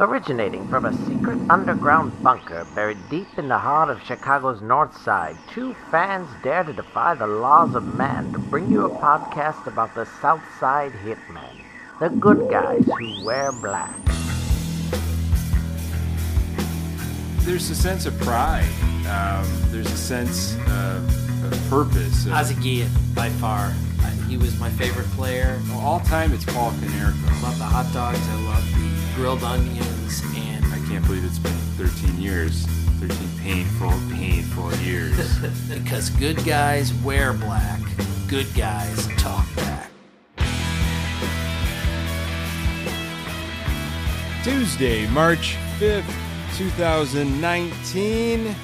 Originating from a secret underground bunker buried deep in the heart of Chicago's North Side, two fans dare to defy the laws of man to bring you a podcast about the South Side Hitmen, the good guys who wear black. There's a sense of pride. Um, there's a sense of, of purpose. of- Azagian, by far. He was my favorite player. Well, all time, it's Paul Konerko. I love the hot dogs. I love the grilled onions. And I can't believe it's been 13 years. 13 painful, painful years. because good guys wear black, good guys talk back. Tuesday, March 5th, 2019.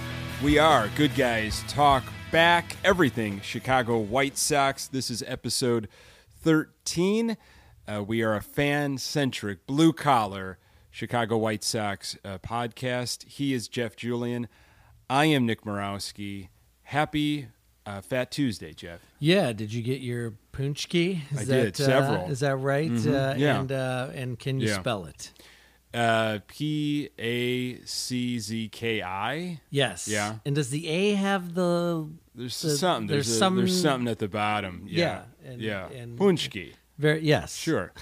We are Good Guys Talk Back. Everything Chicago White Sox. This is episode 13. Uh, we are a fan centric, blue collar Chicago White Sox uh, podcast. He is Jeff Julian. I am Nick Morowski. Happy uh, Fat Tuesday, Jeff. Yeah, did you get your punchki? Is I that, did, several. Uh, is that right? Uh, Mhm, yeah. And uh, and can you Yeah. spell it? Uh, P A C Z K I. Yes. Yeah. And does the A have the There's The- something. There's, there's a- some- there's something at the bottom. Yeah. Yeah, and- yeah. and- Punchki. Very? Yes. Sure.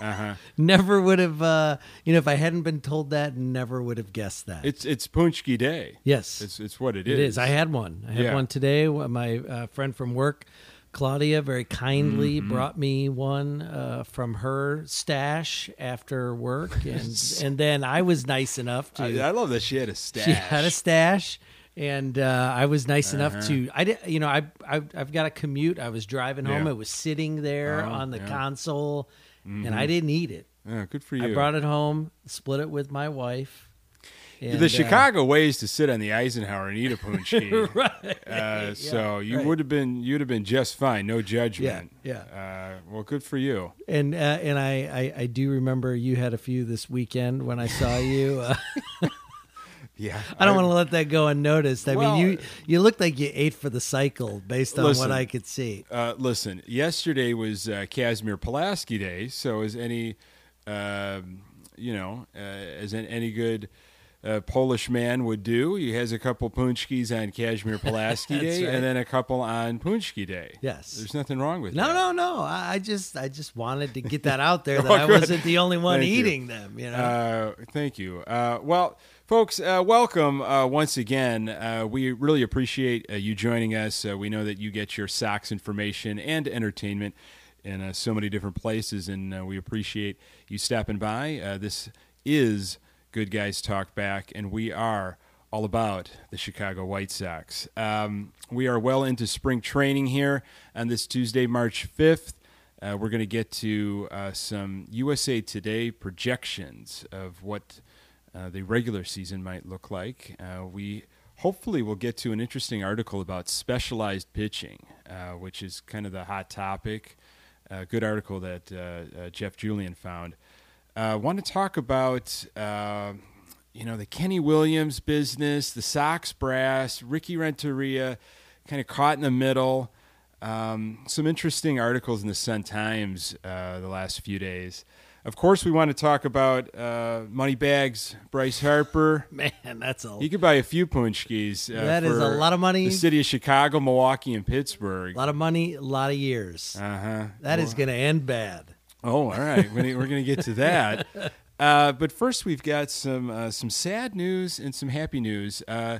Uh huh. Never would have. Uh, you know, if I hadn't been told that, never would have guessed that. It's it's Punchki Day. yes. It's it's what it is. It is. I had one. I had Yeah. one today. My uh, friend from work. Claudia very kindly Mm-hmm. brought me one uh, from her stash after work, and and then I was nice enough to I, I love that she had a stash. She had a stash, and uh, I was nice Uh-huh. enough to. I did, you know, I, I I've got a commute. I was driving home. Yeah. It was sitting there Oh, on the yeah. Mm-hmm. console, and I didn't eat it. Yeah, good for you. I brought it home, split it with my wife. and, the uh, Chicago ways to sit on the Eisenhower and eat a punchki. right? Uh, so you right. would have been you'd have been just fine, no judgment. Yeah, Uh, well, good for you. And uh, and I, I I do remember you had a few this weekend when I saw you. Uh, Yeah. I don't want to let that go unnoticed. I Well- mean, you you looked like you ate for the cycle based on Listen. what I could see. Uh, listen, yesterday was uh, Casimir Pulaski Day, so as any, um, you know, uh, as an, any good uh, Polish man would do, he has a couple punchkis on Casimir Pulaski Day, right. and then a couple on Punchki Day. Yes. there's nothing wrong with No, that. no, no. I I just, I just wanted to get that out there that Oh, I wasn't the only one Thank you. eating them. You know, Uh, thank you. Uh, well, folks, uh, welcome uh, once again. Uh, we really appreciate uh, you joining us. Uh, we know that you get your Sox information and entertainment in uh, so many different places, and we appreciate you stopping by. This is Good Guys Talk Back, and we are all about the Chicago White Sox. Um, we are well into spring training here on this Tuesday, March 5th. Uh, we're going to get to some USA Today projections of what uh, the regular season might look like. Uh, we hopefully will get to an interesting article about specialized pitching, uh, which is kind of the hot topic. A good article that uh, uh, Jeff Julian found. I want to talk about. You know the Kenny Williams business, the Sox brass, Ricky Renteria, kind of caught in the middle. Um, some interesting articles in the Sun Times the last few days. Of course, we want to talk about uh, Moneybags, Bryce Harper. man, that's a He could buy a few punchkis. Uh, That is a lot of money. The city of Chicago, Milwaukee, and Pittsburgh. A lot of money, a lot of years. Uh huh. That is going to end bad. Oh, all right. We're we're going to get to that. Uh, but first, we've got some uh, some sad news and some happy news. Uh,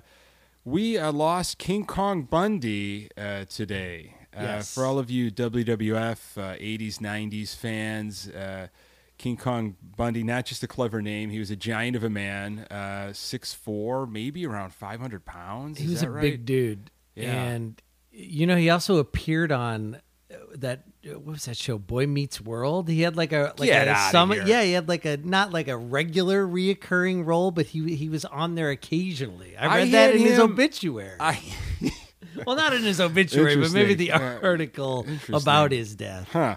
we uh, lost King Kong Bundy uh, today. Uh, Yes. For all of you WWF uh, 80s, 90s fans, uh, King Kong Bundy, not just a clever name, he was a giant of a man, uh, four, maybe around 500 pounds. He Is was that a right? big dude, Yeah. and you know, he also appeared on uh, that uh, what was that show, Boy Meets World. He had like a like Get a yeah, he had like a not like a regular reoccurring role, but he he was on there occasionally. I I read that had in his obituary. I, well, not in his obituary, but maybe the article about his death. Huh.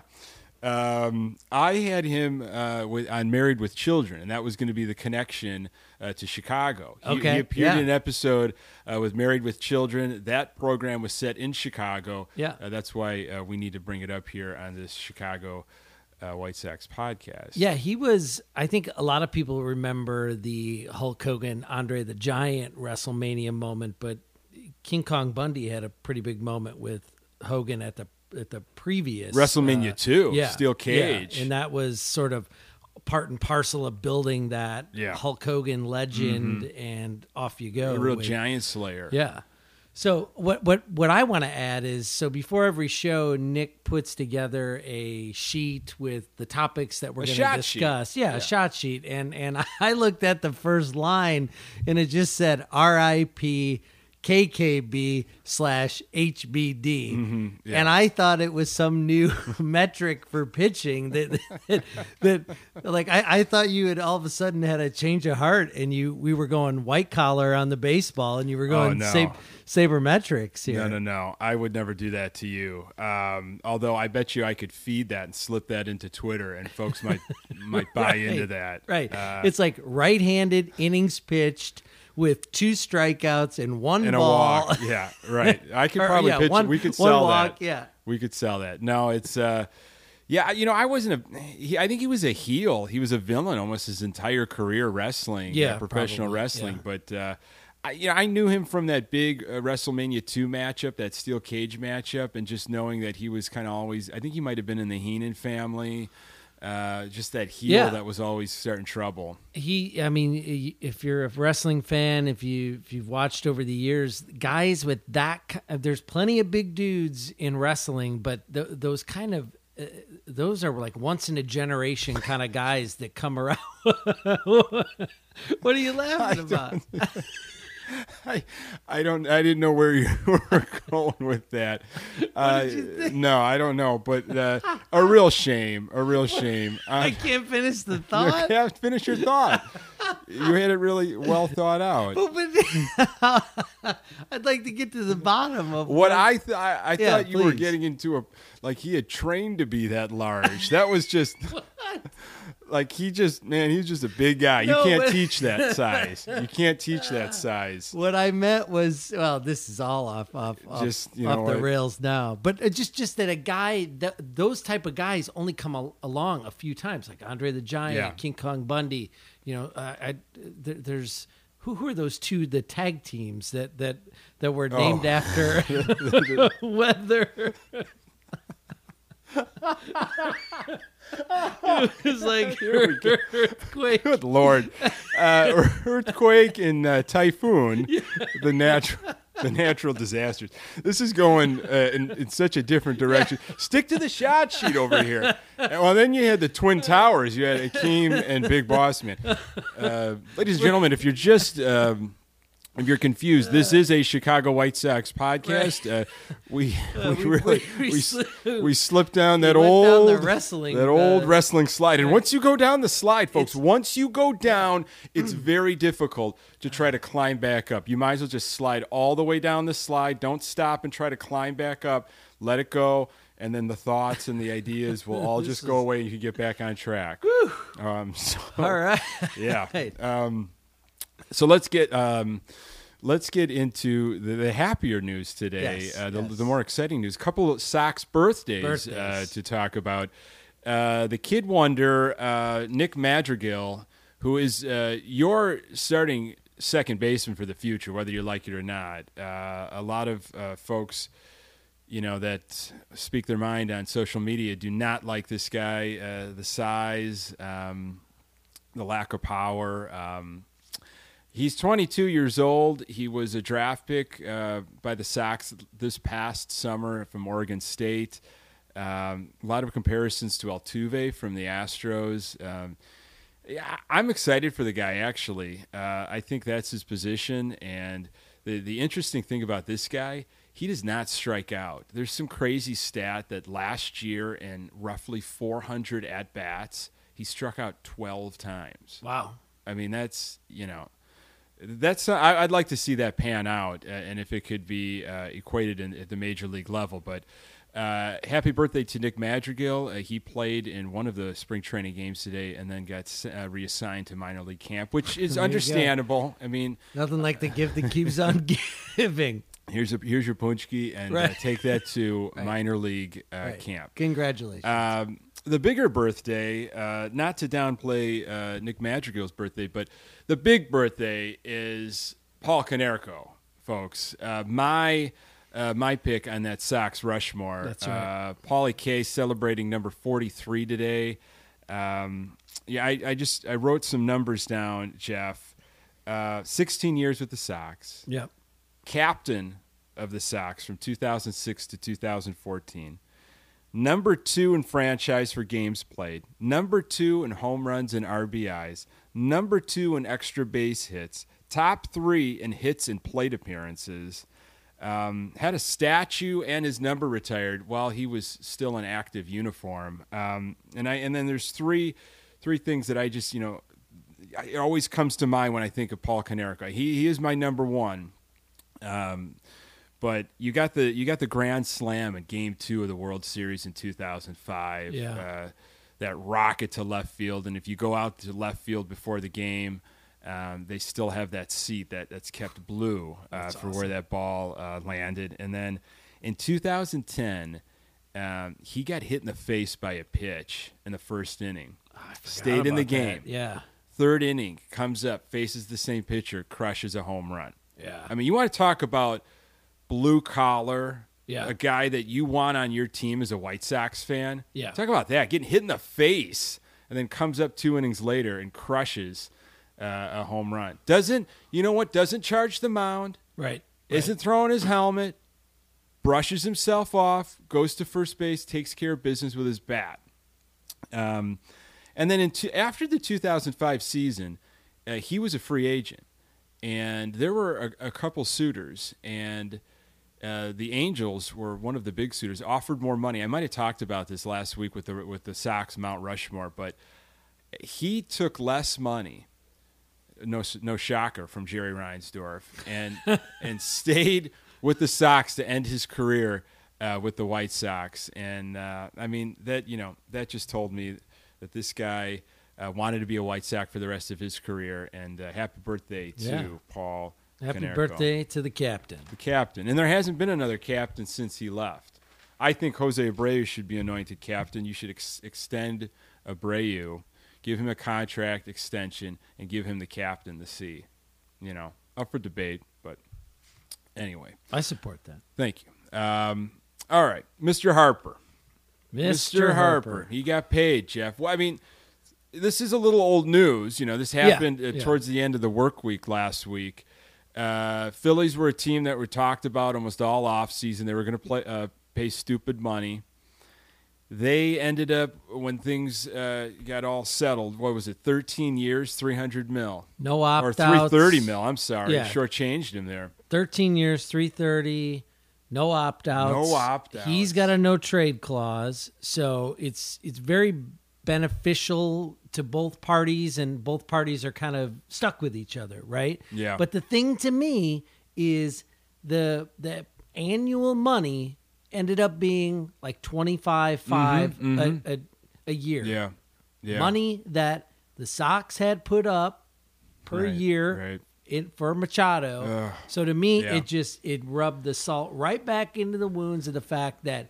Um, I had him uh, with, on Married with Children, and that was going to be the connection uh, to Chicago. He, Okay, he appeared yeah. in an episode uh, with Married with Children. That program was set in Chicago. Yeah. Uh, that's why uh, we need to bring it up here on this Chicago uh, White Sox podcast. Yeah, he was. I think a lot of people remember the Hulk Hogan, Andre the Giant WrestleMania moment, but King Kong Bundy had a pretty big moment with Hogan at the at the previous WrestleMania uh, 2, yeah, Steel yeah, Cage. and that was sort of part and parcel of building that Yeah. Mm-hmm. Hulk Hogan legend, and off you go. a real with- giant slayer. yeah. So what what what I want to add is so before every show, Nick puts together a sheet with the topics that we're going to discuss. Yeah, a shot sheet, and and I looked at the first line, and it just said R.I.P. KKB slash HBD, Mm-hmm. yeah. and I thought it was some new metric for pitching that that, that like I, I thought you had all of a sudden had a change of heart, and you we were going white collar on the baseball, and you were going Oh, no. sab- sabermetrics here. No, no, no. I would never do that to you. Um, although I bet you I could feed that and slip that into Twitter, and folks might might buy into that. Right. Uh, it's like right-handed innings pitched with two strikeouts and one and a ball. walk. Yeah, right. I could Or, probably yeah, pitch. one- we could sell walk, that. yeah. we could sell that. No, it's. uh yeah, you know, I wasn't a. He, I think he was a heel. He was a villain almost his entire career wrestling, Yeah, uh, professional probably, wrestling. yeah. But uh, I, you know, I knew him from that big uh, WrestleMania two matchup, that steel cage matchup, and just knowing that he was kind of always. I think he might have been in the Heenan family. Uh, just that heel Yeah. that was always starting trouble. He, I mean, if you're a wrestling fan, if you if you've watched over the years, guys with that, uh, there's plenty of big dudes in wrestling, but th- those kind of uh, those are like once in a generation kind of guys that come around. what are you laughing about? I, I don't. I didn't know where you were going with that. Uh, no, I don't know. But uh, a real shame. A real shame. I Uh, can't finish the you thought. can't finish your thought. You had it really well thought out. Oh, but I'd like to get to the bottom of What I th- I, I Yeah, thought you were getting into a like he had trained to be that large. That was just like he just man, he's just a big guy. You can't but- teach that size. You can't teach that size. What I meant was, well, this is all off off off, Just, you off the what? rails now. But uh, just just that a guy, that, those type of guys only come al- along a few times, like Andre the Giant, Yeah. King Kong Bundy. You know, uh, I, there, there's who who are those two the tag teams that that that were named Oh. after weather. It was like earthquake. Good lord, uh, earthquake and uh, typhoon, the natural. The natural disasters. This is going uh, in, in such a different direction. Stick to the shot sheet over here. And, well, then you had the Twin Towers. You had Akeem and Big Boss Man. Uh, ladies and gentlemen, if you're just um, if you're confused, this is a Chicago White Sox podcast. Uh, we, we, we- really we- we, we sli- we slipped down that down old the wrestling, that old uh, wrestling slide. And once you go down the slide, folks, once you go down, it's very difficult to try to climb back up. You might as well just slide all the way down the slide. Don't stop and try to climb back up. Let it go. And then the thoughts and the ideas will all just go away and you can get back on track. Um, so, All right. yeah. Um, so let's get um, let's get into the, the happier news today. Yes, uh, the, yes. the more exciting news. A couple of Sox birthdays, Uh, to talk about. Uh, the kid wonder, uh, Nick Madrigal, who is uh, your starting second baseman for the future, whether you like it or not. Uh, a lot of uh, folks you know that speak their mind on social media do not like this guy uh, the size um, the lack of power um, he's 22 years old he was a draft pick uh, by the sox this past summer from oregon state um, a lot of comparisons to altuve from the astros um, yeah, I'm excited for the guy. Actually, uh, I think that's his position. And the the interesting thing about this guy, he does not strike out. There's some crazy stat that last year in roughly 400 at bats, he struck out 12 times. Wow. I mean, that's you know, that's I, I'd like to see that pan out, uh, and if it could be uh, equated in, at the major league level. But uh, happy birthday to Nick Madrigal. Uh, he played in one of the spring training games today, and then got uh, reassigned to minor league camp, which is There you go. understandable. I mean, Nothing like the gift that keeps on giving. here's a, here's your punchki, and uh, Right. take that to Right. minor league uh, Right. camp. Congratulations. Um, the bigger birthday, uh, not to downplay uh, Nick Madrigal's birthday, but the big birthday is Paul Konerko, folks. Uh, my uh, my pick on that Sox Rushmore. That's right. Uh, Paulie K celebrating number 43 today. Um, yeah, I, I just I wrote some numbers down, Jeff. Uh, 16 years with the Sox, Yep. captain of the Sox from 2006 to 2014. Number two in franchise for games played. Number two in home runs and RBIs. Number two in extra base hits. Top three in hits and plate appearances. Um, had a statue and his number retired while he was still in active uniform. Um, and I and then there's three three things that I just you know it always comes to mind when I think of Paul Konerko. He he is my number one. Um, but you got the you got the grand slam in Game Two of the World Series in 2005. Yeah. Uh, that rocket to left field, and if you go out to left field before the game, um, they still have that seat that that's kept blue uh, for where that ball uh, landed. And then in 2010, um, he got hit in the face by a pitch in the first inning. Stayed in the about that. game. Yeah. Third inning, comes up, faces the same pitcher, crushes a home run. Yeah. I mean, you want to talk about blue collar, Yeah. a guy that you want on your team as a White Sox fan. Yeah. Talk about that, getting hit in the face and then comes up two innings later and crushes uh, a home run. Doesn't, you know what, doesn't charge the mound, Right. isn't throwing his helmet, brushes himself off, goes to first base, takes care of business with his bat. Um, and then in two, after the 2005 season, uh, he was a free agent, and there were a, a couple suitors, and uh, the Angels were one of the big suitors. Offered more money. I might have talked about this last week with the with the Sox Mount Rushmore, but he took less money. No, no shocker from Jerry Reinsdorf, and and stayed with the Sox to end his career uh, with the White Sox. And uh, I mean that you know that just told me that this guy uh, wanted to be a White Sox for the rest of his career. And uh, happy birthday to Yeah. Paul. Happy Konerko birthday to the captain. the captain. And there hasn't been another captain since he left. I think Jose Abreu should be anointed captain. You should ex- extend Abreu, give him a contract extension, and give him the captain to see. You know, up for debate, but anyway, I support that. thank you. Um, all right, Mr. Harper. Mr. Harper. He got paid, Jeff. Well, I mean, this is a little old news. You know, this Yeah, happened uh, yeah. towards the end of the work week last week. Uh, Phillies were a team that were talked about almost all off season. They were going to play uh, pay stupid money. They ended up when things uh, got all settled. What was it? Thirteen years, three hundred mil, No opt three outs. thirty mil. I'm sorry, Yeah. shortchanged him there. 13 years, 330, no opt outs. No opt-outs. He's got a no trade clause, so it's it's very beneficial to both parties and both parties are kind of stuck with each other, right? Yeah. But the thing to me is the the annual money ended up being like 25 5 A, a, a year. Mm-hmm, Yeah, yeah. Money that the Sox had put up per Right, year right. in for Machado. Ugh. so to me, Yeah. it just it rubbed the salt right back into the wounds of the fact that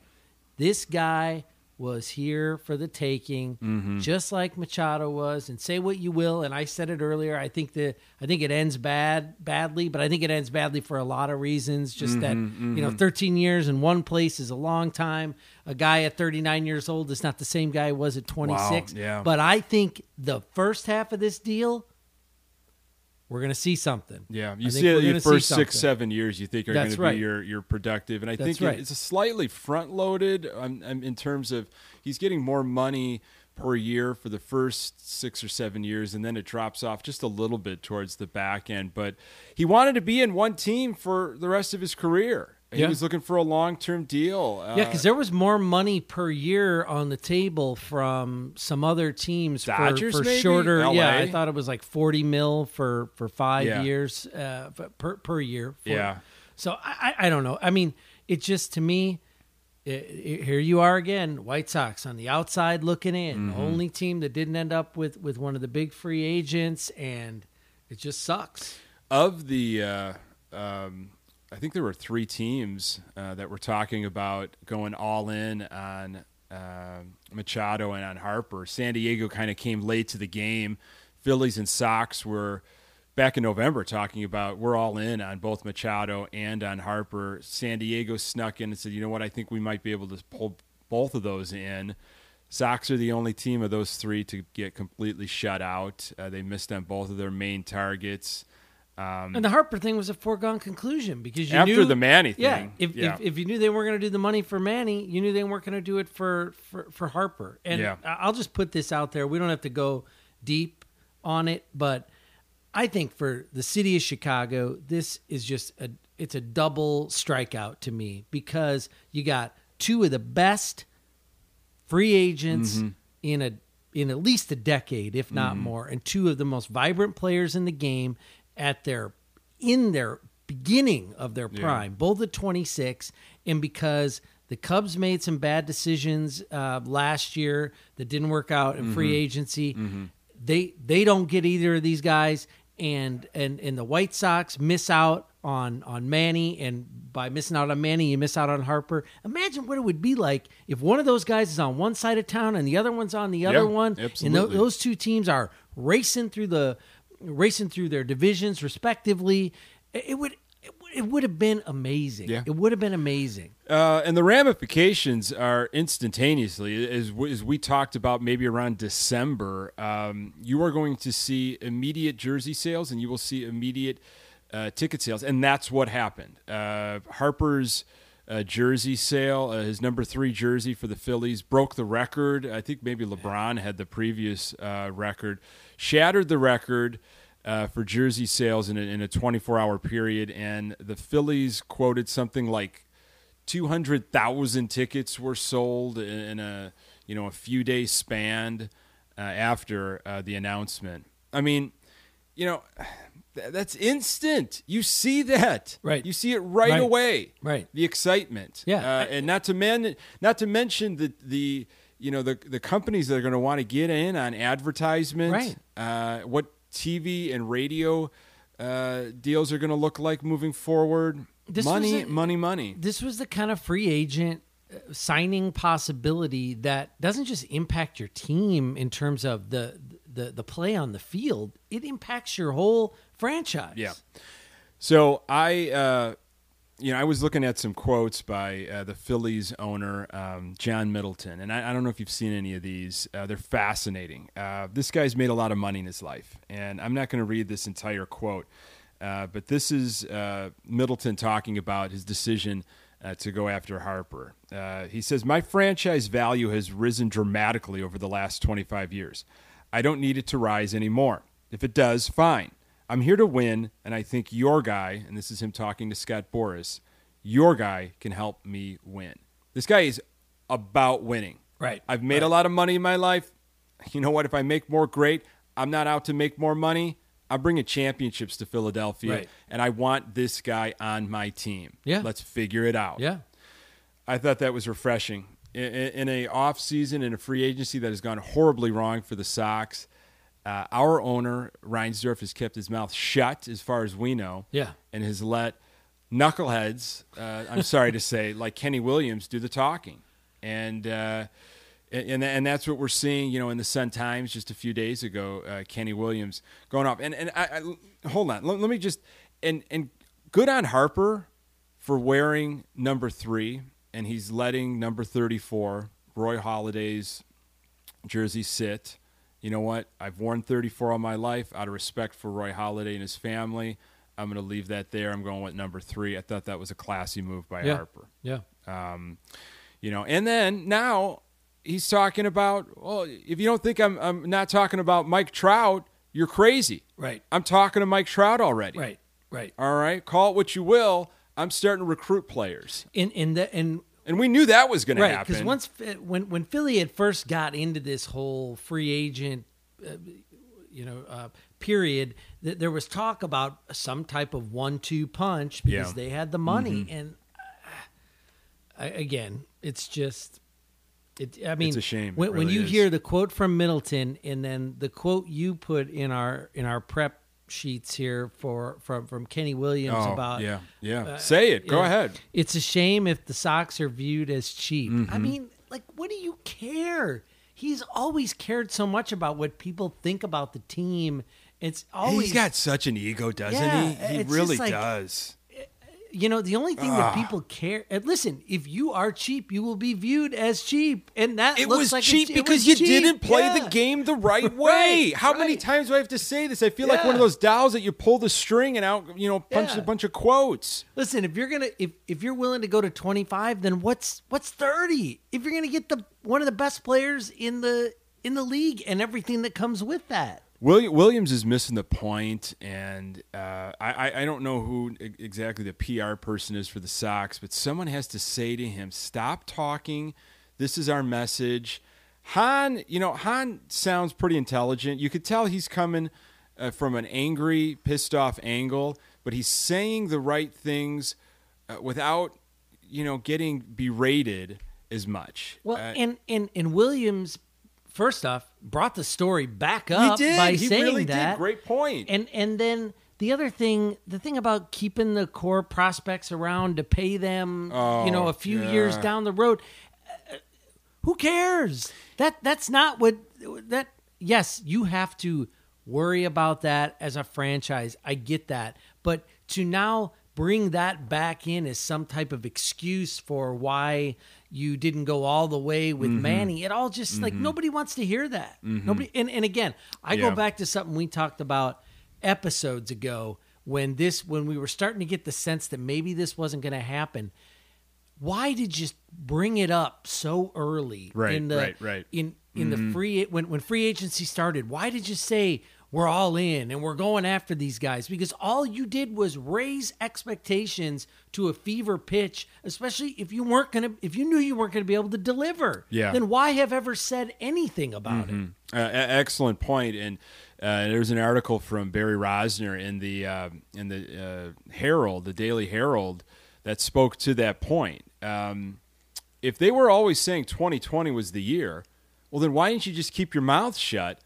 this guy was here for the taking, Mm-hmm. just like Machado was. And say what you will, and I said it earlier. I think the I think it ends bad badly, but I think it ends badly for a lot of reasons. Just that Mm-hmm, you know, 13 years in one place is a long time. A guy at 39 years old is not the same guy he was at 26. yeah. But I think the first half of this deal, we're going to see something. Yeah, you see it your first six, seven years you think are going to be your, your productive, and I That's think right. it's a slightly front loaded um, um, in terms of he's getting more money per year for the first six or seven years, and then it drops off just a little bit towards the back end. But he wanted to be in one team for the rest of his career. He Yeah. was looking for a long term deal. Uh, Yeah, because there was more money per year on the table from some other teams for, Dodgers, for maybe? shorter. Yeah, I thought it was like forty mil for for five Yeah. years uh, per per year. for- Yeah. So I, I don't know. I mean, it just to me. i i here you are again, White Sox on the outside looking in. Mm-hmm. Only team that didn't end up with with one of the big free agents, and it just sucks. of the uh, um, I think there were three teams uh, that were talking about going all in on uh, Machado and on Harper. San Diego kind of came late to the game. Phillies and Sox were back in November talking about we're all in on both Machado and on Harper. San Diego snuck in and said, you know what, I think we might be able to pull both of those in. Sox are the only team of those three to get completely shut out. Uh, they missed on both of their main targets. Um, And the Harper thing was a foregone conclusion because you After knew, the Manny yeah, thing, if, yeah. if if you knew they weren't going to do the money for Manny, you knew they weren't going to do it for for for Harper. And Yeah. I'll just put this out there: we don't have to go deep on it, but I think for the city of Chicago, this is just a it's a double strikeout to me because you got two of the best free agents Mm-hmm. in a in at least a decade, if not more, and two of the most vibrant players in the game at their in their beginning of their prime, both at 26, and because the Cubs made some bad decisions uh, last year that didn't work out in free agency, they they don't get either of these guys, and and and the White Sox miss out on on Manny, and by missing out on Manny, you miss out on Harper. Imagine what it would be like if one of those guys is on one side of town and the other one's on the other Yeah, one, and tho- absolutely. those two teams are racing through the racing through their divisions respectively. It, would. It would- have been amazing. Yeah. It would have been amazing. Uh, and the ramifications are instantaneously, as, we- as we talked about maybe around December. Um, you are going to see immediate jersey sales, and you will see immediate uh, ticket sales, and that's what happened. Uh, Harper's uh, jersey sale, uh, his number three jersey for the Phillies, broke the record. I think maybe LeBron had the previous uh, record, shattered the record uh, for jersey sales in a, in a 24 hour period, and the Phillies quoted something like 200,000 tickets were sold in, in a you know a few days span uh, after uh, the announcement. I mean, you know, that's instant. You see that, Right. You see it right, Right. away, Right. The excitement, Yeah. uh, and not to men, not to mention the the you know the the companies that are going to want to get in on advertisement, Right. Uh, what TV and radio uh, deals are going to look like moving forward. This money, a- money, money. This was the kind of free agent uh, signing possibility that doesn't just impact your team in terms of the the the play on the field. It impacts your whole franchise. Yeah. So I, uh, you know, I was looking at some quotes by uh, the Phillies owner, um, John Middleton, and I, I don't know if you've seen any of these. Uh, they're fascinating. Uh, this guy's made a lot of money in his life, and I'm not going to read this entire quote, uh, but this is uh, Middleton talking about his decision. Uh, to go after Harper. Uh, he says, My franchise value has risen dramatically over the last 25 years. I don't need it to rise anymore. If it does, fine. I'm here to win, and I think your guy, and this is him talking to Scott Boras, your guy can help me win. This guy is about winning. Right, I've made a lot of money in my life. You know what? If I make more, great. I'm not out to make more money. I'm bringing championships to Philadelphia, Right. and I want this guy on my team. Yeah. Let's figure it out. Yeah. I thought that was refreshing in, in a off season in a free agency that has gone horribly wrong for the Sox. Uh, our owner Reinsdorf has kept his mouth shut, as far as we know. Yeah. and has let knuckleheads. Uh, I'm sorry to say, like Kenny Williams, do the talking, and. Uh, and, and that's what we're seeing, you know, in the Sun Times just a few days ago. Uh, Kenny Williams going off, and and I, I hold on, let, let me just and and good on Harper for wearing number three, and he's letting number 34, Roy Halladay's jersey, sit. You know what? I've worn 34 all my life out of respect for Roy Halladay and his family. I'm going to leave that there. I'm going with number three. I thought that was a classy move by Yeah. Harper. Yeah. Um, you know, and then now he's talking about, well, if you don't think I'm, I'm not talking about Mike Trout, you're crazy. Right. I'm talking to Mike Trout already. Right. Right. All right. Call it what you will. I'm starting to recruit players. In in the and And we knew that was going to right happen. because once when when Philly had first got into this whole free agent, uh, you know, uh, period, th- there was talk about some type of one-two punch because Yeah. Mm-hmm. they had the money, and uh, I, again, it's just. It, I mean, it's a shame. When, when you is. hear the quote from Middleton, and then the quote you put in our in our prep sheets here for from from Kenny Williams Oh, about yeah, yeah. uh, Say it. Go know, ahead. It's a shame if the Sox are viewed as cheap. Mm-hmm. I mean, like what do you care? He's always cared so much about what people think about the team. It's always He's got such an ego, doesn't Yeah, he? He really like- does. You know the only thing Ah. that people care. And listen, if you are cheap, you will be viewed as cheap, and that It looks was like cheap because you cheap. didn't play Yeah. the game the right way. Right, How many times do I have to say this? I feel like one of those dolls that you pull the string and out, you know, punch Yeah. a bunch of quotes. Listen, if you're gonna if if you're willing to go to 25, then what's what's 30? If you're gonna get the one of the best players in the in the league and everything that comes with that. William, Williams is missing the point, and uh, I, I- don't know who exactly the PR person is for the Sox, but someone has to say to him, "Stop talking. This is our message." Hahn, you know, Hahn sounds pretty intelligent. You could tell he's coming uh, from an angry, pissed off angle, but he's saying the right things uh, without, you know, getting berated as much. Well, Uh, and and and Williams first off brought the story back he up did. by he saying really that. did. Great point. And and then the other thing, the thing about keeping the core prospects around to pay them, you know, Oh, a few years down the road, uh, who cares? That that's not what that. Yes, you have to worry about that as a franchise. I get that, but to now bring that back in as some type of excuse for why you didn't go all the way with Mm-hmm. Manny, it all just like mm-hmm. nobody wants to hear that. Mm-hmm. Nobody. And and again, I Yeah. go back to something we talked about episodes ago when this when we were starting to get the sense that maybe this wasn't going to happen why did you bring it up so early Right, in the right, right. in in the mm-hmm. free when when free agency started why did you say we're all in and we're going after these guys because all you did was raise expectations to a fever pitch especially if you weren't going to if you knew you weren't going to be able to deliver Yeah. then why have ever said anything about it Uh, excellent point. And uh, there's an article from Barry Rozner in the uh, in the uh, Herald, the Daily Herald, that spoke to that point. Um, if they were always saying 2020 was the year, well, then why didn't you just keep your mouth shut?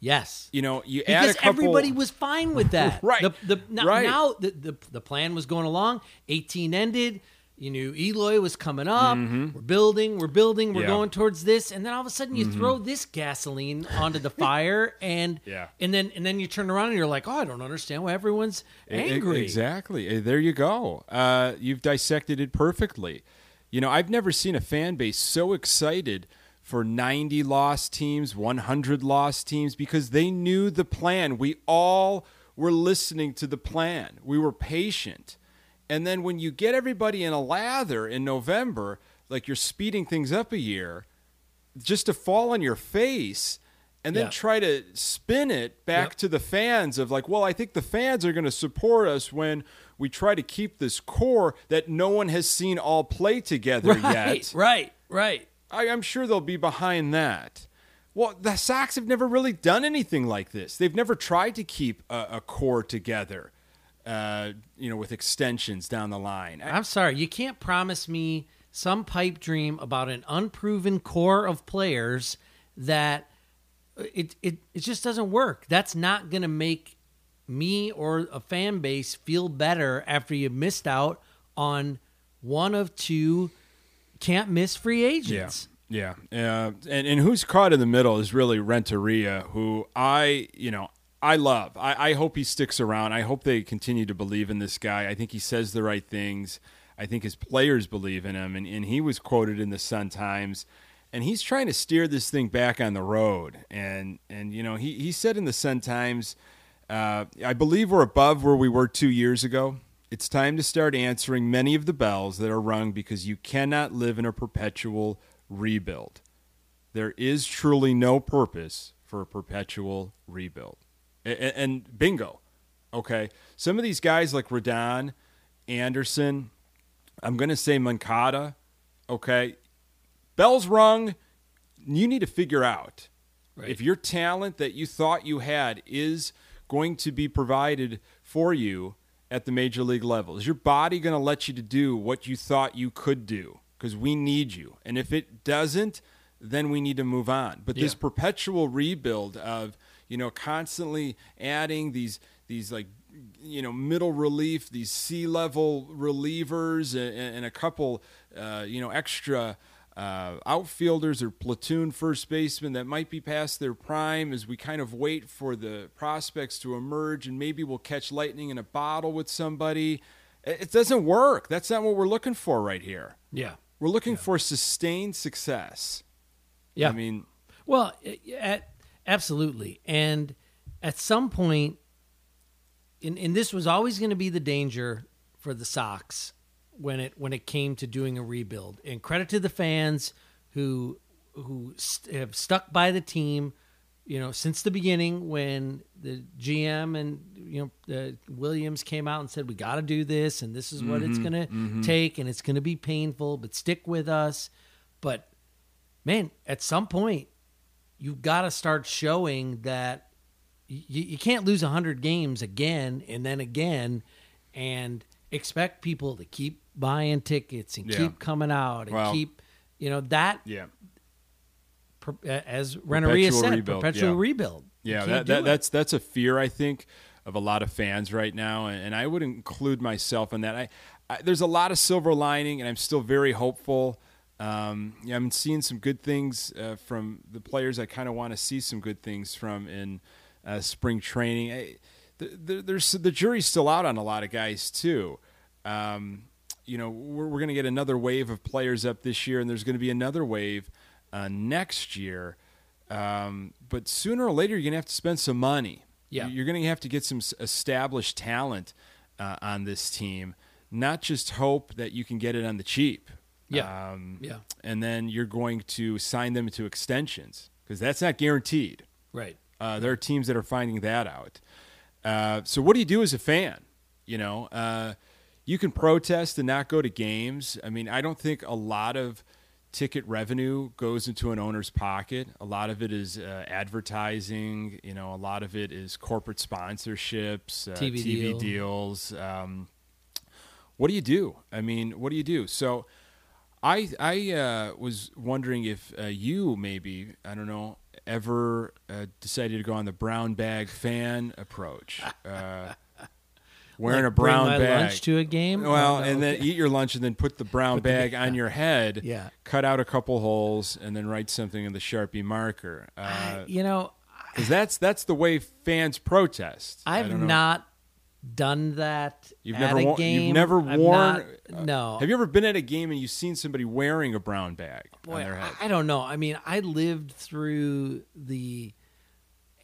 Yes You know, you add a because couple. everybody was fine with that. Right, The, the, now, right. now the, the the plan was going along. 18 ended. You knew Eloy was coming up. We're building. We're building. We're Mm-hmm. Yeah. going towards this, and then all of a sudden you throw this gasoline onto the fire, and Yeah. and then and then you turn around and you're like, oh, I don't understand why everyone's E- e- angry. Exactly. Uh, There you go. Uh, you've dissected it perfectly. You know, I've never seen a fan base so excited for 90 lost teams, 100 lost teams, because they knew the plan. We all were listening to the plan. We were patient. And then when you get everybody in a lather in November, like you're speeding things up a year, just to fall on your face and then Yeah. try to spin it back Yep. to the fans of like, well, I think the fans are going to support us when we try to keep this core that no one has seen all play together right, yet. right, right. I, I'm sure they'll be behind that. Well, the Sox have never really done anything like this. They've never tried to keep a, a core together, uh, you know, with extensions down the line. I- I'm sorry, you can't promise me some pipe dream about an unproven core of players that uh, it it, it just doesn't work. That's not going to make me or a fan base feel better after you missed out on one of two can't miss free agents. Yeah, yeah, uh, and and who's caught in the middle is really Renteria, who I you know I love. I, I hope he sticks around. I hope they continue to believe in this guy. I think he says the right things. I think his players believe in him, and, and he was quoted in the Sun Times, and he's trying to steer this thing back on the road. And and you know he he said in the Sun Times, uh, I believe we're above where we were two years ago. It's time to start answering many of the bells that are rung because you cannot live in a perpetual rebuild. There is truly no purpose for a perpetual rebuild. A- a- And, bingo. Okay. Some of these guys like Rodon, Anderson, I'm going to say Moncada. Okay. Bells rung. You need to figure out if your talent that you thought you had is going to be provided for you at the major league level. Is your body going to let you to do what you thought you could do? Because we need you. And if it doesn't, then we need to move on. But this perpetual rebuild of you know constantly adding these these like you know middle relief, these sea level relievers, and, and a couple uh, you know extra uh, outfielders or platoon first basemen that might be past their prime as we kind of wait for the prospects to emerge and maybe we'll catch lightning in a bottle with somebody. It doesn't work. That's not what we're looking for right here. Yeah. We're looking for sustained success. Yeah. I mean, Well, at, absolutely. And at some point, and, and this was always going to be the danger for the Sox when it when it came to doing a rebuild. And credit to the fans who who st- have stuck by the team, you know, since the beginning when the GM and you know the Williams came out and said we got to do this and this is what it's mm-hmm. going to mm-hmm. take and it's going to be painful, but stick with us. But man, at some point, you've got to start showing that you, you can't lose 100 games again and then again and expect people to keep buying tickets and Yeah. keep coming out and keep, you know, that, yeah. per- as Renteria Perpetual said, rebuild, perpetual yeah. rebuild. Yeah, that, that, that's that's a fear I think of a lot of fans right now, and, and I would include myself in that. I, I there's a lot of silver lining, and I'm still very hopeful. Um, yeah, I'm seeing some good things uh, from the players. I kind of want to see some good things from in uh, spring training. I, the, the, there's the jury's still out on a lot of guys too. Um, you know, we're, we're going to get another wave of players up this year, and there's going to be another wave uh, next year. Um, but sooner or later, you're going to have to spend some money. Yeah. You're going to have to get some established talent uh, on this team, not just hope that you can get it on the cheap. Yeah. Um, Yeah. And then you're going to sign them to extensions because that's not guaranteed. right. Uh, there are teams that are finding that out. Uh, so what do you do as a fan? You know, uh, you can protest and not go to games. I mean, I don't think a lot of ticket revenue goes into an owner's pocket. A lot of it is uh, advertising. You know, a lot of it is corporate sponsorships, uh, TV TV deal. deals. Um, what do you do? I mean, what do you do? So, I I uh, was wondering if uh, you maybe I don't know ever uh, decided to go on the brown bag fan approach, uh, wearing Like a brown bring my bag. lunch to a game. well, Oh, no, and then eat your lunch and then put the brown bag on your head. Yeah. Cut out a couple holes and then write something in the sharpie marker. I- Uh, you know, 'cause that's that's the way fans protest. I I've don't done that You've at never a worn. game. You've never worn. not- uh, no. Have you ever been at a game and you've seen somebody wearing a brown bag on Boy, their head? I, I don't know. I mean, I lived through the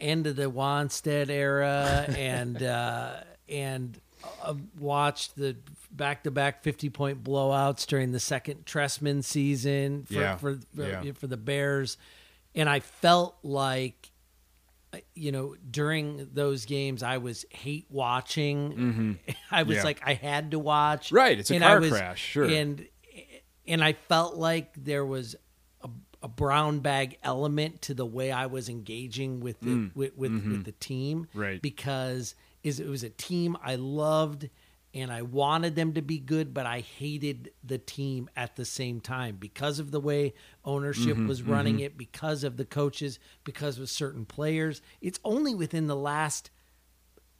end of the Wannstedt era and uh, and uh, watched the back-to-back fifty-point blowouts during the second Trestman season for Yeah, for, for, yeah. for the Bears, and I felt like. uh, You know, during those games, I was hate watching. I was Mm-hmm. Yeah. like, I had to watch. Right, it's a and car I was- crash, sure. And and I felt like there was a, a brown bag element to the way I was engaging with the, with with, with the team, Mm. Mm-hmm. Right. Because is it was a team I loved and I wanted them to be good, but I hated the team at the same time because of the way ownership Mm-hmm. was running it, because of the coaches, because of certain players. It's only within the last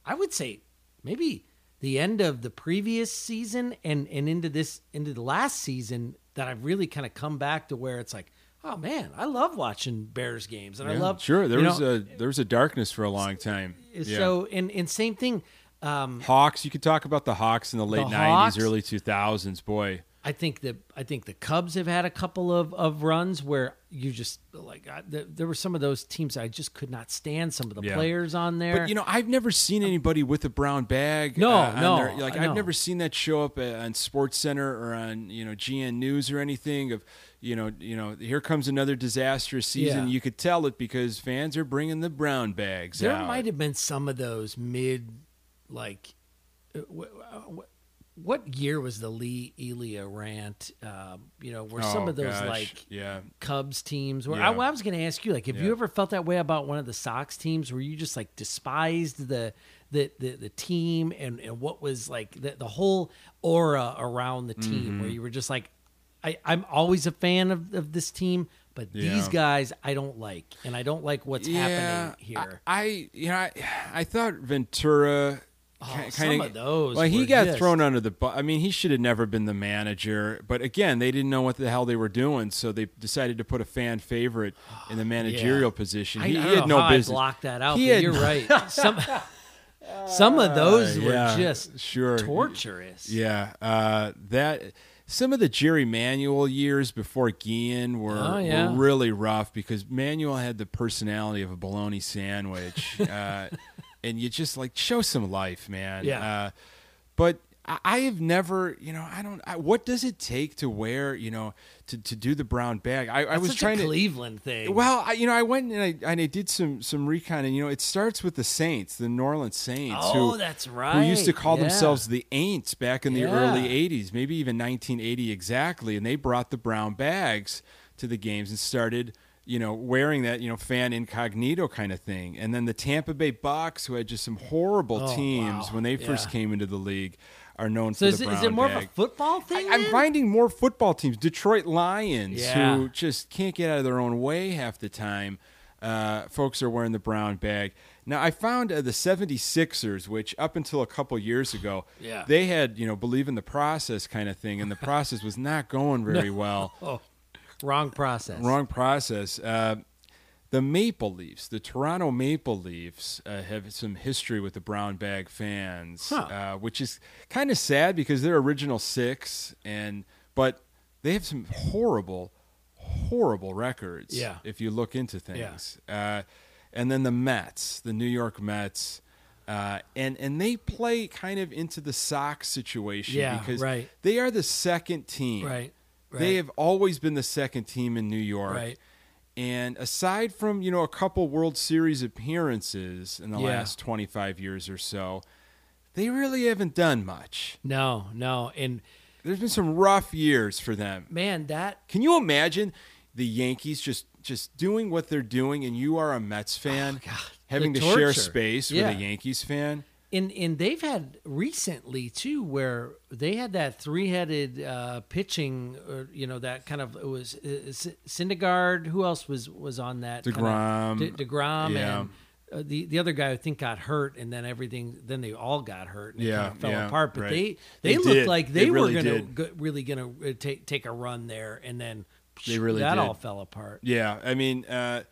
I would say maybe the end of the previous season and and into this into the last season that I've really kind of come back to where it's like, oh man, I love watching Bears games and I love sure. There was know, a there was a darkness for a long time. Yeah. so and and same thing. Um, Hawks. You could talk about the Hawks in the late nineties, early two thousands. Boy, I think that I think the Cubs have had a couple of, of runs where you just like I, there, there were some of those teams I just could not stand some of the Yeah. players on there. but you know, I've never seen anybody with a brown bag. No, uh, no, their- like I I've never seen that show up uh, on Sports Center or on you know GN News or anything. Of you know, you know, here comes another disastrous season. Yeah. You could tell it because fans are bringing the brown bags There out. might have been some of those mid, like, uh, wh- wh- what year was the Lee Elia rant? Um, you know, where some Oh, of those gosh. like yeah. Cubs teams. Where Yeah. I, I was going to ask you, like, have you ever felt that way about one of the Sox teams, where you just like despised the the the, the team and and what was like the the whole aura around the team, Mm-hmm. where you were just like, I I'm always a fan of of this team. But these guys, I don't like, and I don't like what's happening here. I, I you know I, I thought Ventura Oh, some of those Well, he were got just- thrown under the bus. I mean, he should have never been the manager. But again, they didn't know what the hell they were doing, so they decided to put a fan favorite in the managerial position. I, He, I he don't had no business. I blocked that out. He had- you're right. Some some of those were yeah, just sure. torturous. Yeah, uh, that some of the Jerry Manuel years before Guillen were, Oh, yeah. were really rough because Manuel had the personality of a bologna sandwich, uh, and you just like show some life, man. Yeah. Uh, but I- have never, you know, I don't. I, what does it take to wear, you know, to, to do the brown bag? I, I was trying a to. Cleveland thing. Well, I, you know, I went and I, and I did some some recon, and you know, it starts with the Saints, the New Orleans Saints, oh, who that's right. who used to call Yeah. themselves the Aints back in the Yeah. early '80s, maybe even 1980 exactly, and they brought the brown bags to the games and started. You know, wearing that, you know, fan incognito kind of thing. And then the Tampa Bay Bucks, who had just some horrible Oh, teams wow. when they first Yeah. came into the league, are known So for is, the it- brown is it more bag. of a football thing? I, I'm finding more football teams, Detroit Lions, Yeah. who just can't get out of their own way half the time. Uh, folks are wearing the brown bag. Now, I found uh, the 76ers, which up until a couple years ago, Yeah. they had, you know, believe in the process kind of thing, and the process was not going very well. Oh, wrong process. Wrong process. Uh, the Maple Leafs, the Toronto Maple Leafs, uh, have some history with the brown bag fans, Huh. uh, which is kind of sad because they're original six, and but they have some horrible, horrible records. Yeah. if you look into things, uh, and then the Mets, the New York Mets. Uh, and and they play kind of into the Sox situation Yeah, because right. they are the second team. Right. Right. They have always been the second team in New York. Right. And aside from, you know, a couple World Series appearances in the Yeah. last 25 years or so, they really haven't done much. No, no, and There's been some rough years for them. man, that Can you imagine the Yankees just just doing what they're doing and you are a Mets fan oh, having The to share space Yeah. with a Yankees fan? And and they've had recently too where they had that three-headed uh, pitching, or, you know, that kind of it was uh, Syndergaard. Who else was was on that? DeGrom. De- Degrom, Yeah. and uh, the the other guy I think got hurt, and then everything. Then they all got hurt. And Yeah, kind of fell yeah, apart. But right. they they, They looked did. like They they, really were gonna go, really gonna uh, take take a run there, and then They really that did. all fell apart. Yeah, I mean, uh,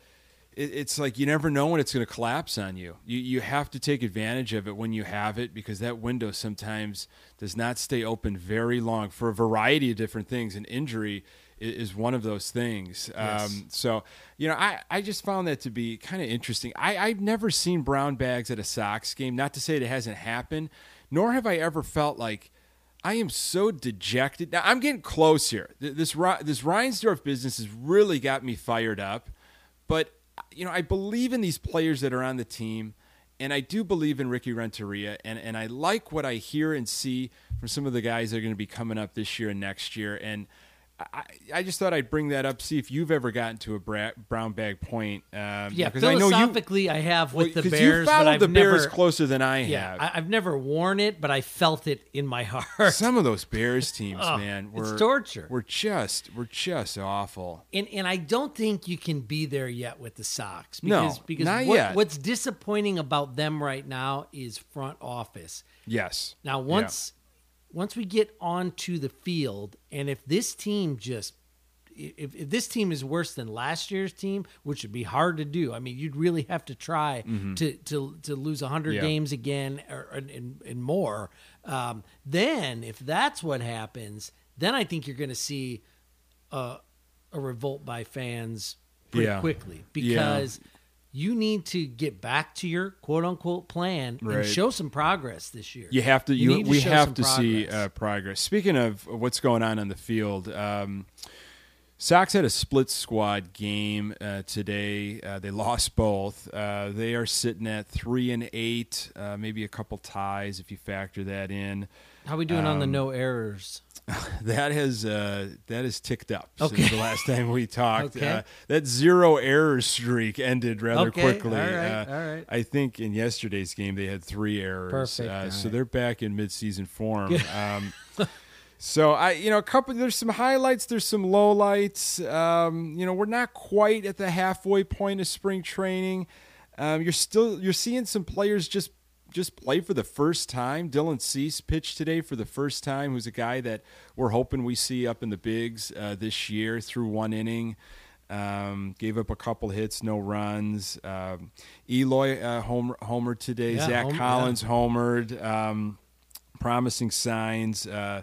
it, it's like you never know when it's going to collapse on you. You you have to take advantage of it when you have it because that window sometimes does not stay open very long for a variety of different things. And injury is one of those things. Yes. Um, so you know, I, I just found that to be kind of interesting. I, I've never seen brown bags at a Sox game. Not to say it hasn't happened, nor have I ever felt like. I am so dejected. Now I'm getting close here. This this Reinsdorf business has really got me fired up. But you know, I believe in these players that are on the team, and I do believe in Ricky Renteria, and and I like what I hear and see from some of the guys that are going to be coming up this year and next year. And I, I just thought I'd bring that up, see if you've ever gotten to a bra- brown bag point. Um, Yeah, because I know you. philosophically, I have with the Bears, you but I've the Bears closer than I Yeah, have. I, I've never worn it, but I felt it in my heart. Some of those Bears teams, Oh, man, it's were torture. We're just, we're just awful. and and I don't think you can be there yet with the Sox No, because because not what- yet. what's disappointing about them right now is front office. Yes. Now once once we get onto the field, and if this team just if, if this team is worse than last year's team, which would be hard to do, I mean, you'd really have to try to to to lose hundred Mm-hmm. Yeah. games again or and, and, more. Um, then, if that's what happens, then I think you're going to see a, a revolt by fans pretty Yeah. quickly because. You need to get back to your quote unquote plan Right. and show some progress this year. You have to. You, need to we have to see progress. uh, progress. Speaking of what's going on in the field, um, Sox had a split squad game uh, today. Uh, they lost both. Uh, they are sitting at three and eight, uh, maybe a couple ties if you factor that in. How are we doing on the Um, no errors? That has uh, that has ticked up Okay. since the last time we talked. Okay. Uh, that zero error streak ended rather Okay, quickly. all right, Uh, all right. I think in yesterday's game they had three errors, Perfect, uh, so right. they're back in midseason form. um, so I, you know, a couple. There's some highlights. There's some lowlights. Um, you know, we're not quite at the halfway point of spring training. Um, you're still you're seeing some players just just play for the first time. Dylan Cease pitched today for the first time, who's a guy that we're hoping we see up in the bigs uh, this year through one inning. Um, gave up a couple hits, no runs. Um, Eloy uh, homer, homered today. Yeah, Zach home- Collins homered. Um, promising signs. Uh,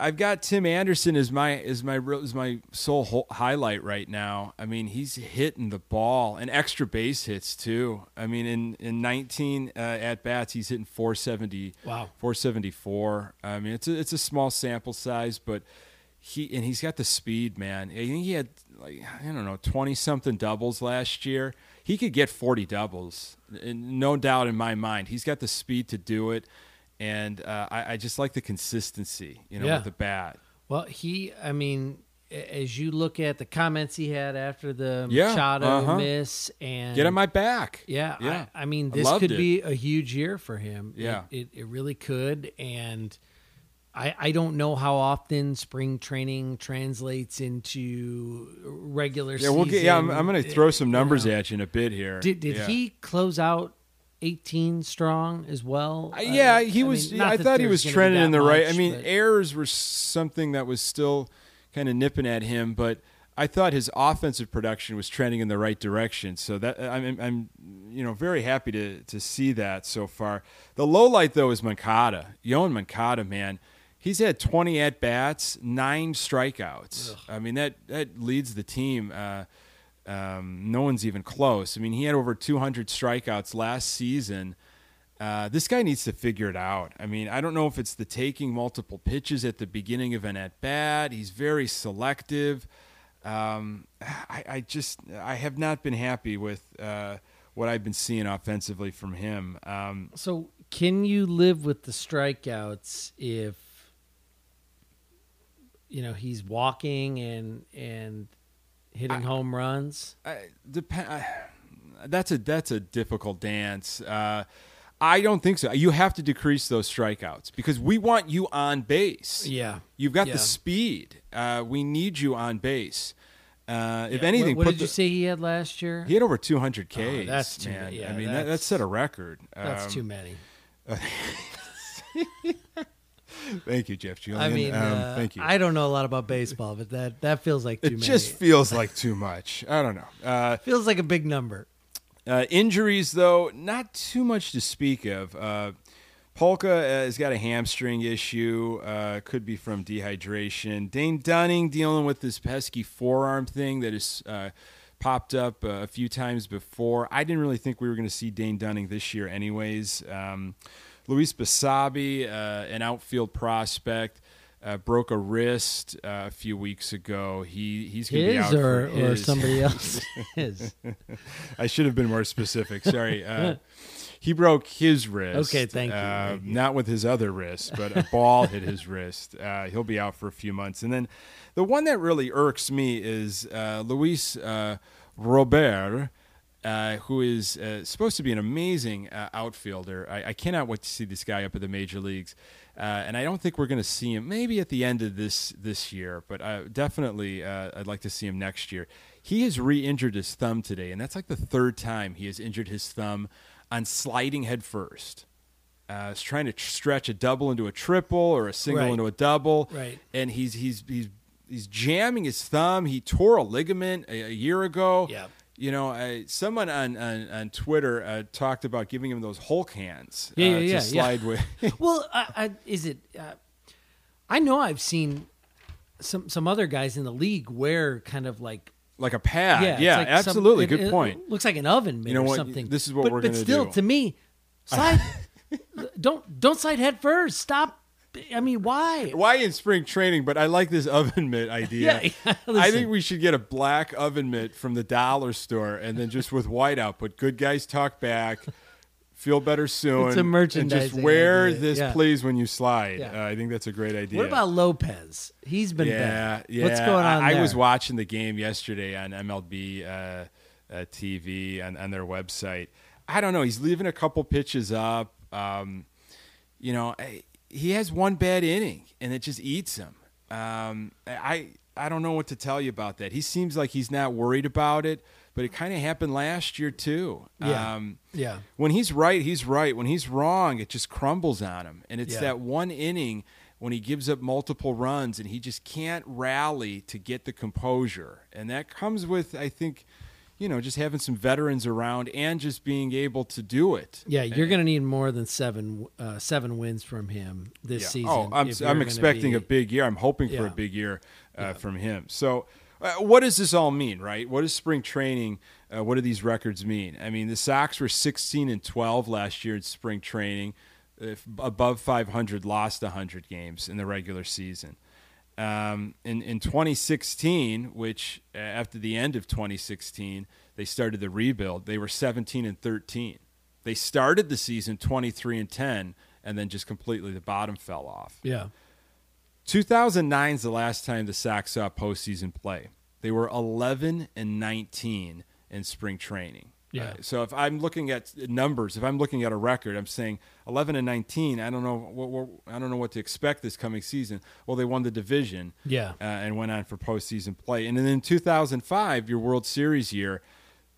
I've got Tim Anderson as my as my real- as my sole highlight right now. I mean, he's hitting the ball and extra base hits too. I mean, in in 19 uh, at bats, he's hitting 470. Wow. 474. I mean, it's a, it's a small sample size, but he and he's got the speed, man. I think he had like I don't know 20 something doubles last year. He could get 40 doubles, and no doubt in my mind. He's got the speed to do it, and uh, I, I just like the consistency, you know, Yeah. with the bat. Well, he, I mean, as you look at the comments he had after the Yeah, Machado uh-huh. miss and Get on my back. yeah, yeah. I, I mean, this loved could it. be a huge year for him. Yeah. it, it, really could, and I, I don't know how often spring training translates into regular Yeah, season. we'll get. Yeah, I'm, I'm going to throw some you numbers know. at you in a bit here. Did did Yeah. he close out 18 strong as well? Uh, yeah, he I was. mean, yeah, I thought he was trending in the right. I mean, but- errors were something that was still kind of nipping at him, but I thought his offensive production was trending in the right direction. So that I'm, I'm you know, very happy to to see that so far. The low light though is Moncada. Yoan Moncada, man. He's had 20 at bats, nine strikeouts. I mean that that leads the team. Uh, um, no one's even close. I mean, he had over 200 strikeouts last season. Uh, this guy needs to figure it out. I mean, I don't know if it's the taking multiple pitches at the beginning of an at bat. He's very selective. Um, I, I just I have not been happy with uh, what I've been seeing offensively from him. Um, So, can you live with the strikeouts if you know he's walking and and hitting home runs? I, dep- I, that's a that's a difficult dance. Uh, I don't think so. You have to decrease those strikeouts because we want you on base. Yeah. You've got Yeah. the speed. Uh, we need you on base. Uh, if Yeah. anything, what, what did you the- say he had last year? He had over 200 Ks. Oh, that's too- man. yeah, I mean, that, that that's- set a record. That's Um, too many. Thank you, Jeff Julian. I mean, Um, uh, thank you. I don't know a lot about baseball, but that that feels like too it many. just feels like too much. I don't know. Uh, feels like a big number. Uh, injuries, though, not too much to speak of. Uh, Palka uh, has got a hamstring issue. Uh, could be from dehydration. Dane Dunning dealing with this pesky forearm thing that has uh, popped up a few times before. I didn't really think we were going to see Dane Dunning this year, anyways. Um, Luis Basabe, uh, an outfield prospect, uh, broke a wrist uh, a few weeks ago. He he's going to be His out or, or somebody else. His. I should have been more specific. Sorry. Uh, he broke his wrist. Okay, thank you, Uh, thank you. Not with his other wrist, but a ball hit his wrist. Uh, he'll be out for a few months. And then the one that really irks me is uh, Luis uh, Robert. Uh, who is uh, supposed to be an amazing uh, outfielder? I, I cannot wait to see this guy up at the major leagues, uh, and I don't think we're going to see him. Maybe at the end of this this year, but uh, definitely uh, I'd like to see him next year. He has re-injured his thumb today, and that's like the third time he has injured his thumb on sliding head first. Uh, he's trying to tr- stretch a double into a triple or a single Right. into a double, Right. And he's he's he's he's jamming his thumb. He tore a ligament a, a year ago. Yep. You know, uh, someone on, on, on Twitter uh, talked about giving him those Hulk hands Yeah, uh, yeah, to yeah, yeah. slide with. well, I, I, is it? Uh, I know I've seen some some other guys in the league wear kind of like like a pad. yeah, Yeah, like some- absolutely. it- Good point. looks like an oven You know or what? something. This is what but, we're but gonna still, to me, slide. don't don't slide head first. Stop. I mean, why? Why in spring training? But I like this oven mitt idea. Yeah, yeah, I think we should get a black oven mitt from the dollar store, and then just with whiteout, put "Good guys talk back." Feel better soon. It's a And just wear idea, this, yeah. please, when you slide. Yeah. Uh, I think that's a great idea. What about Lopez? He's been yeah, bad. yeah. What's going on I, I was watching the game yesterday on MLB uh, uh, TV on, on their website. I don't know. He's leaving a couple pitches up. Um, you know, I, he has one bad inning, and it just eats him. Um, I I don't know what to tell you about that. He seems like he's not worried about it, but it kind of happened last year too. Yeah. Um, Yeah. when he's right, he's right. When he's wrong, it just crumbles on him. And it's Yeah. that one inning when he gives up multiple runs and he just can't rally to get the composure. And that comes with, I think, you know, just having some veterans around and just being able to do it. Yeah, you're going to need more than seven uh, seven wins from him this Yeah. season. Oh, I'm, I'm expecting be- a big year. I'm hoping for a big year uh, from him. So, uh, what does this all mean, right? What does spring training? Uh, what do these records mean? I mean, the Sox were 16 and 12 last year in spring training, if above 500, lost 100 games in the regular season. Um, in in 2016, which uh, after the end of 2016, they started the rebuild. They were 17 and 13. They started the season 23 and 10, and then just completely the bottom fell off. Yeah. 2009 is the last time the Sox saw postseason play. They were 11 and 19 in spring training. Yeah. Uh, so if I'm looking at numbers, if I'm looking at a record, I'm saying 11 and 19. I don't know what, what I don't know what to expect this coming season. Well, they won the division, Yeah. uh, and went on for postseason play. And then in 2005, your World Series year,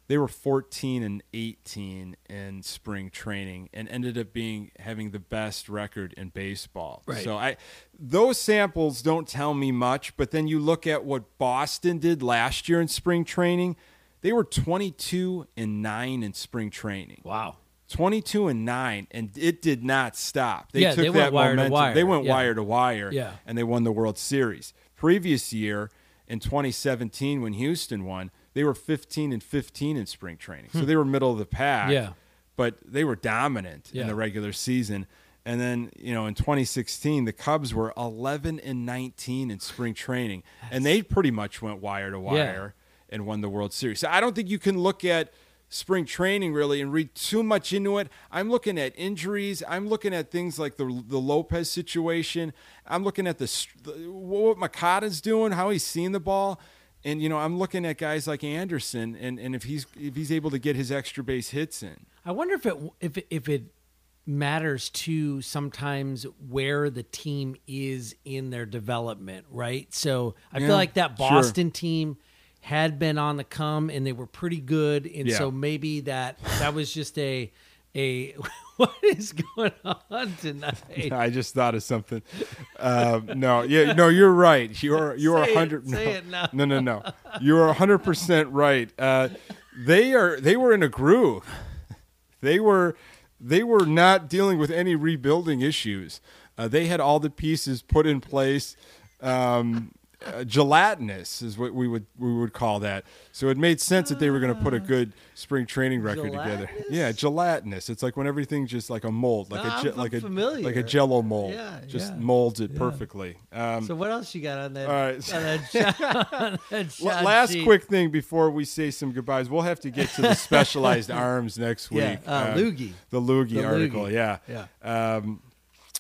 they were 14 and 18 in spring training and ended up being having the best record in baseball. Right. So I those samples don't tell me much, but then you look at what Boston did last year in spring training, they were 22 and 9 in spring training. Wow. 22 and 9 and it did not stop. They Yeah, took they went that wire to wire. They went Yeah. wire to wire Yeah. and they won the World Series. Previous year in 2017 when Houston won, they were 15 and 15 in spring training. So they were middle of the pack. Hmm. Yeah. But they were dominant Yeah. in the regular season. And then, you know, in 2016, the Cubs were 11 and 19 in spring training. And they pretty much went wire to wire and won the World Series. So I don't think you can look at spring training really and read too much into it. I'm looking at injuries. I'm looking at things like the the Lopez situation. I'm looking at the, what Moncada's doing, how he's seeing the ball. And you know, I'm looking at guys like Anderson and, and if he's if he's able to get his extra base hits in. I wonder if it if it, if it matters too sometimes where the team is in their development, right? So I Yeah, feel like that sure. Boston team had been on the come and they were pretty good, and Yeah. so maybe that that was just a a what is going on tonight? I just thought of something. Um, no, yeah, no, you're right. You're you're Say it, hundred. say no, it now. no, no, no. You're a hundred percent right. Uh, they are. They were in a groove. They were. They were not dealing with any rebuilding issues. Uh, they had all the pieces put in place. Um, uh, gelatinous is what we would we would call that. So it made sense that they were going to put a good spring training record together. Yeah, gelatinous. It's like when everything's just like a mold, like No, a ge- like a like a Jello mold. Yeah, just yeah. molds it perfectly. Um, So what else you got on that? All right. on that shot, on that last sheet? quick thing before we say some goodbyes, we'll have to get to the specialized arms next week. Yeah, uh, Loogie. the Loogie The article. Loogie. Yeah, Yeah. Um,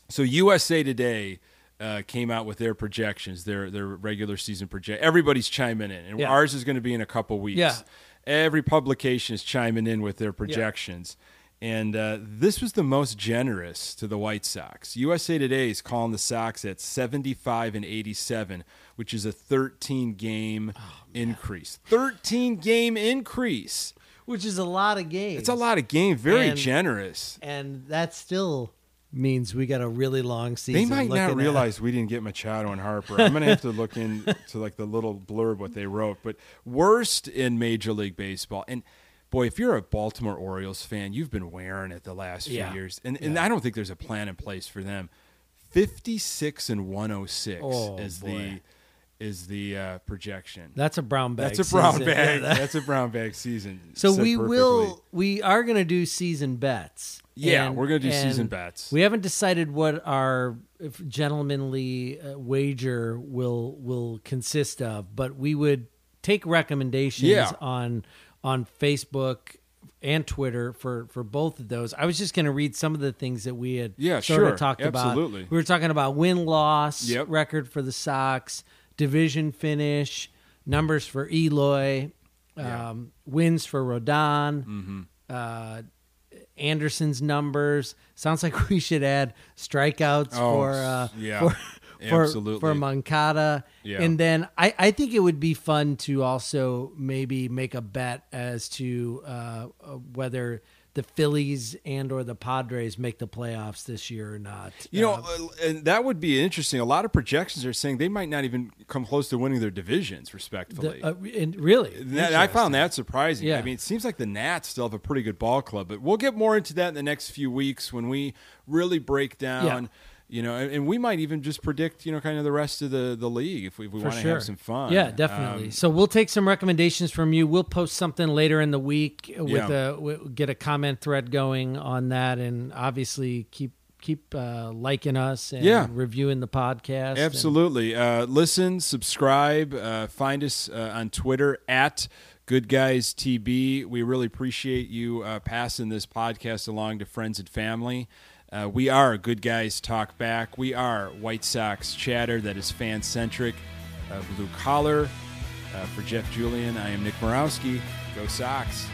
so USA Today uh, came out with their projections, their their regular season project. Everybody's chiming in, and Yeah. ours is going to be in a couple weeks. Yeah. Every publication is chiming in with their projections. And uh, this was the most generous to the White Sox. USA Today is calling the Sox at 75 and 87, which is a 13 game Oh, increase. 13 game increase. which is a lot of games. It's a lot of game. Very And- generous. and that's still means we got a really long season. They might not at- realize we didn't get Machado and Harper. I'm gonna have to look into like the little blurb what they wrote. But worst in Major League Baseball, and boy, if you're a Baltimore Orioles fan, you've been wearing it the last few Yeah. years, and and I don't think there's a plan in place for them. 56 and 106 Oh, is boy. the is the uh, projection. That's a brown bag. That's a brown season. bag. Yeah, that- That's a brown bag season. so we perfectly. will. We are going to do season bets. Yeah, And- we're gonna do season bets. We haven't decided what our gentlemanly uh, wager will will consist of, but we would take recommendations Yeah. on on Facebook and Twitter for for both of those. I was just going to read some of the things that we had Yeah, sort sure. of talked Absolutely. about. We were talking about win loss Yep. record for the Sox, division finish, numbers for Eloy, Yeah. um, wins for Rodon, Mm-hmm. uh, Anderson's numbers. Sounds like we should add strikeouts Oh, for uh, yeah. for for Absolutely. for Moncada. Yeah. And then I, I think it would be fun to also maybe make a bet as to uh, uh, whether the Phillies and or the Padres make the playoffs this year or not. You know, Uh, uh, and that would be interesting. A lot of projections are saying they might not even come close to winning their divisions, respectfully. the, uh, and really, That- I found that surprising. Yeah. I mean, it seems like the Nats still have a pretty good ball club, but we'll get more into that in the next few weeks when we really break down. Yeah. You know, and, and we might even just predict, you know, kind of the rest of the, the league if we, if we want to sure. have some fun. Yeah, definitely. Um, so we'll take some recommendations from you. We'll post something later in the week with Yeah. a we'll get a comment thread going on that, and obviously keep keep uh, liking us and Yeah. reviewing the podcast. and- Absolutely. Uh, listen, subscribe, uh, find us uh, on Twitter at Good Guys TB. We really appreciate you uh, passing this podcast along to friends and family. Uh, we are Good Guys Talk Back. We are White Sox chatter that is fan centric, uh, blue collar. Uh, for Jeff Julian, I am Nick Morawski. Go Sox.